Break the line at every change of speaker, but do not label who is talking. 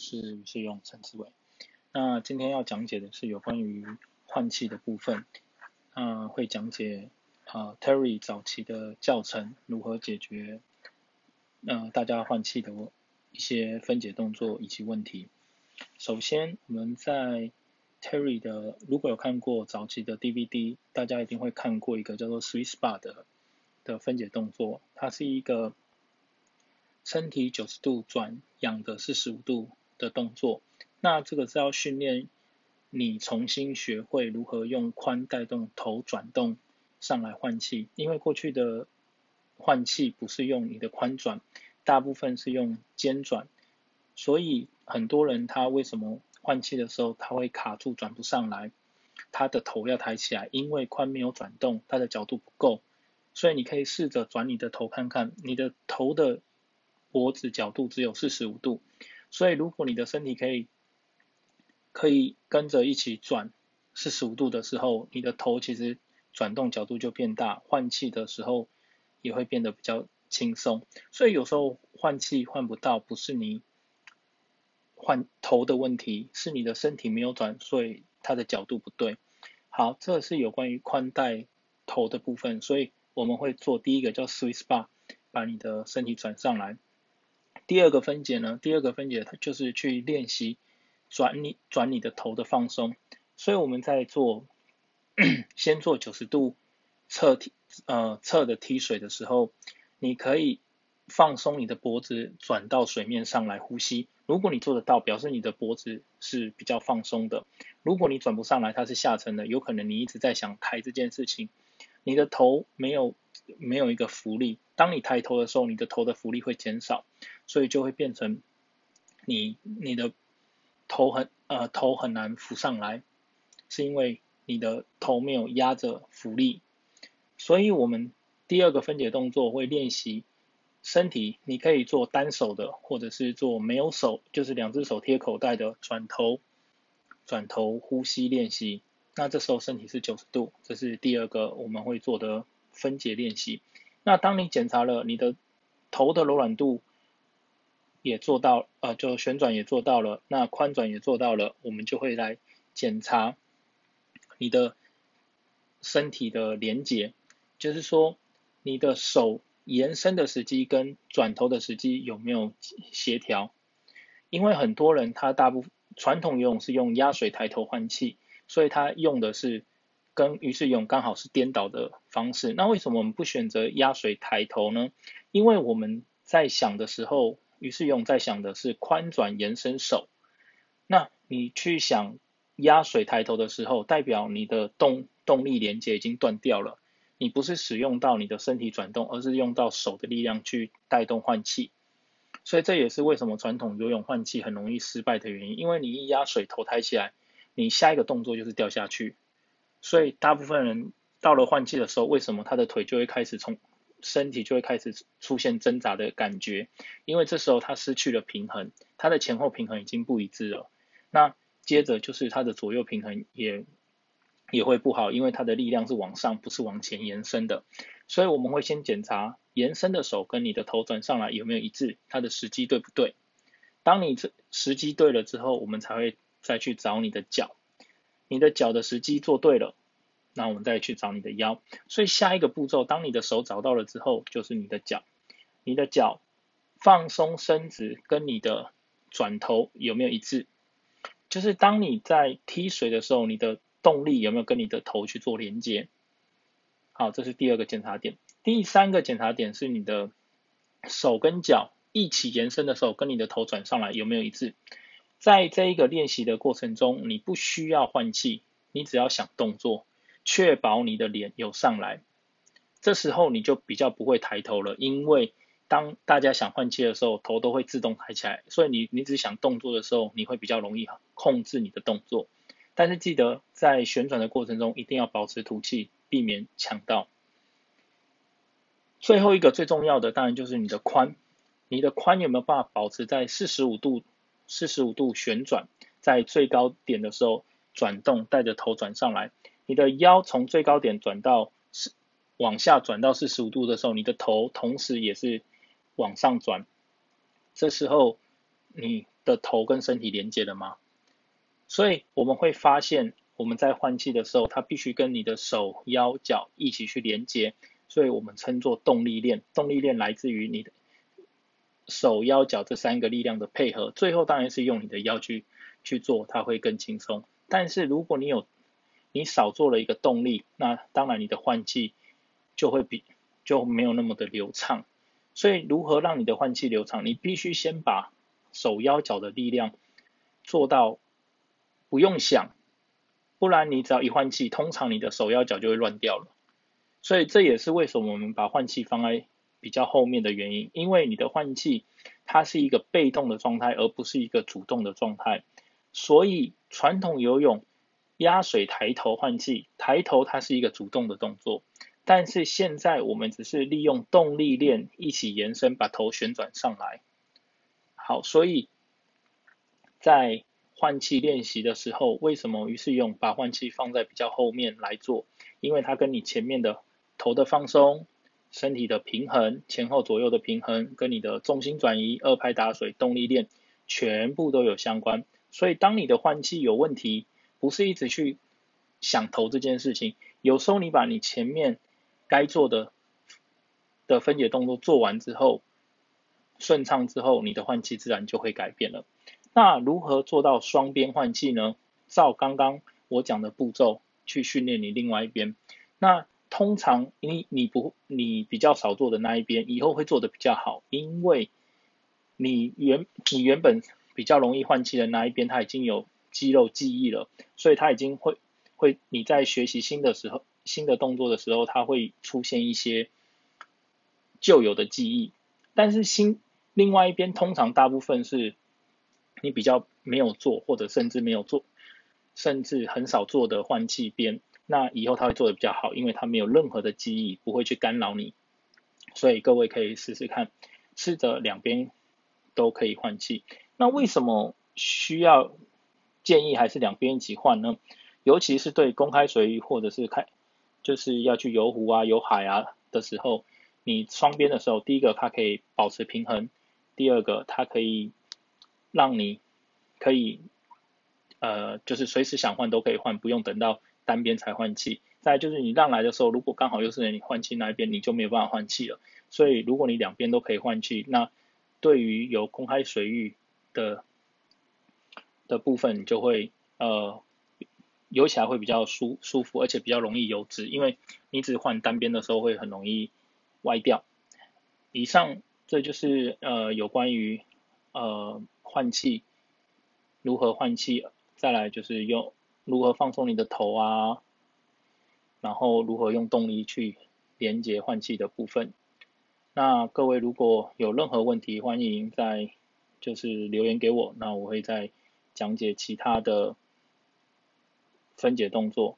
是于世用陈志伟。那今天要讲解的是有关于换气的部分，啊，会讲解啊 Terry 早期的教程如何解决，呃，大家换气的一些分解动作以及问题。首先，我们在 Terry 的如果有看过早期的 DVD，大家一定会看过一个叫做 Sweet Spot 的的分解动作，它是一个。身体九十度转仰的四十五度的动作，那这个是要训练你重新学会如何用髋带动头转动上来换气，因为过去的换气不是用你的髋转，大部分是用肩转，所以很多人他为什么换气的时候他会卡住转不上来，他的头要抬起来，因为髋没有转动，他的角度不够，所以你可以试着转你的头看看，你的头的。脖子角度只有四十五度，所以如果你的身体可以可以跟着一起转四十五度的时候，你的头其实转动角度就变大，换气的时候也会变得比较轻松。所以有时候换气换不到，不是你换头的问题，是你的身体没有转，所以它的角度不对。好，这是有关于宽带头的部分，所以我们会做第一个叫 Sweet Spot，把你的身体转上来。第二个分解呢？第二个分解它就是去练习转你转你的头的放松。所以我们在做 先做九十度侧踢呃侧的踢水的时候，你可以放松你的脖子，转到水面上来呼吸。如果你做得到，表示你的脖子是比较放松的。如果你转不上来，它是下沉的，有可能你一直在想抬这件事情，你的头没有没有一个浮力。当你抬头的时候，你的头的浮力会减少。所以就会变成你你的头很呃头很难浮上来，是因为你的头没有压着浮力。所以我们第二个分解动作会练习身体，你可以做单手的，或者是做没有手，就是两只手贴口袋的转头转头呼吸练习。那这时候身体是九十度，这是第二个我们会做的分解练习。那当你检查了你的头的柔软度，也做到，呃，就旋转也做到了，那宽转也做到了，我们就会来检查你的身体的连接，就是说你的手延伸的时机跟转头的时机有没有协调？因为很多人他大部分传统游泳是用压水抬头换气，所以他用的是跟于是游泳刚好是颠倒的方式。那为什么我们不选择压水抬头呢？因为我们在想的时候。于是用在想的是髋转延伸手，那你去想压水抬头的时候，代表你的动动力连接已经断掉了，你不是使用到你的身体转动，而是用到手的力量去带动换气，所以这也是为什么传统游泳换气很容易失败的原因，因为你一压水头抬起来，你下一个动作就是掉下去，所以大部分人到了换气的时候，为什么他的腿就会开始从身体就会开始出现挣扎的感觉，因为这时候他失去了平衡，他的前后平衡已经不一致了。那接着就是他的左右平衡也也会不好，因为他的力量是往上，不是往前延伸的。所以我们会先检查延伸的手跟你的头转上来有没有一致，它的时机对不对。当你这时机对了之后，我们才会再去找你的脚，你的脚的时机做对了。那我们再去找你的腰，所以下一个步骤，当你的手找到了之后，就是你的脚，你的脚放松伸直，跟你的转头有没有一致？就是当你在踢水的时候，你的动力有没有跟你的头去做连接？好，这是第二个检查点。第三个检查点是你的手跟脚一起延伸的时候，跟你的头转上来有没有一致？在这一个练习的过程中，你不需要换气，你只要想动作。确保你的脸有上来，这时候你就比较不会抬头了，因为当大家想换气的时候，头都会自动抬起来，所以你你只想动作的时候，你会比较容易控制你的动作。但是记得在旋转的过程中，一定要保持吐气，避免呛到。最后一个最重要的当然就是你的髋，你的髋有没有办法保持在四十五度四十五度旋转，在最高点的时候转动，带着头转上来。你的腰从最高点转到是往下转到四十五度的时候，你的头同时也是往上转。这时候你的头跟身体连接了吗？所以我们会发现，我们在换气的时候，它必须跟你的手、腰、脚一起去连接，所以我们称作动力链。动力链来自于你的手、腰、脚这三个力量的配合，最后当然是用你的腰去去做，它会更轻松。但是如果你有你少做了一个动力，那当然你的换气就会比就没有那么的流畅。所以如何让你的换气流畅？你必须先把手、腰、脚的力量做到。不用想，不然你只要一换气，通常你的手腰脚就会乱掉了。所以这也是为什么我们把换气放在比较后面的原因，因为你的换气它是一个被动的状态，而不是一个主动的状态。所以传统游泳压水抬头换气，抬头它是一个主动的动作，但是现在我们只是利用动力链一起延伸，把头旋转上来。好，所以在换气练习的时候，为什么于是用把换气放在比较后面来做？因为它跟你前面的头的放松、身体的平衡、前后左右的平衡，跟你的重心转移、二拍打水、动力链，全部都有相关。所以当你的换气有问题，不是一直去想头这件事情，有时候你把你前面该做的的分解动作做完之后，顺畅之后，你的换气自然就会改变了。那如何做到双边换气呢？照刚刚我讲的步骤去训练你另外一边。那通常你你不你比较少做的那一边，以后会做得比较好，因为你原你原本比较容易换气的那一边，它已经有肌肉记忆了，所以它已经会会你在学习新的时候新的动作的时候，它会出现一些旧有的记忆。但是新另外一边通常大部分是。你比较没有做，或者甚至没有做，甚至很少做的换气边，那以后他会做得比较好，因为他没有任何的记忆，不会去干扰你。所以各位可以试试看，试着两边都可以换气。那为什么需要建议还是两边一起换呢？尤其是对公开水域或者是开，就是要去游湖啊、游海啊的时候，你双边的时候，第一个它可以保持平衡，第二个它可以。让你可以，呃，就是随时想换都可以换，不用等到单边才换气。再就是你让来的时候，如果刚好又是你换气那一边，你就没有办法换气了。所以如果你两边都可以换气，那对于有公开水域的的部分，你就会呃游起来会比较舒舒服，而且比较容易游直，因为你只换单边的时候会很容易歪掉。以上这就是呃有关于呃。换气，如何换气？再来就是用如何放松你的头啊，然后如何用动力去连接换气的部分。那各位如果有任何问题，欢迎在就是留言给我，那我会再讲解其他的分解动作。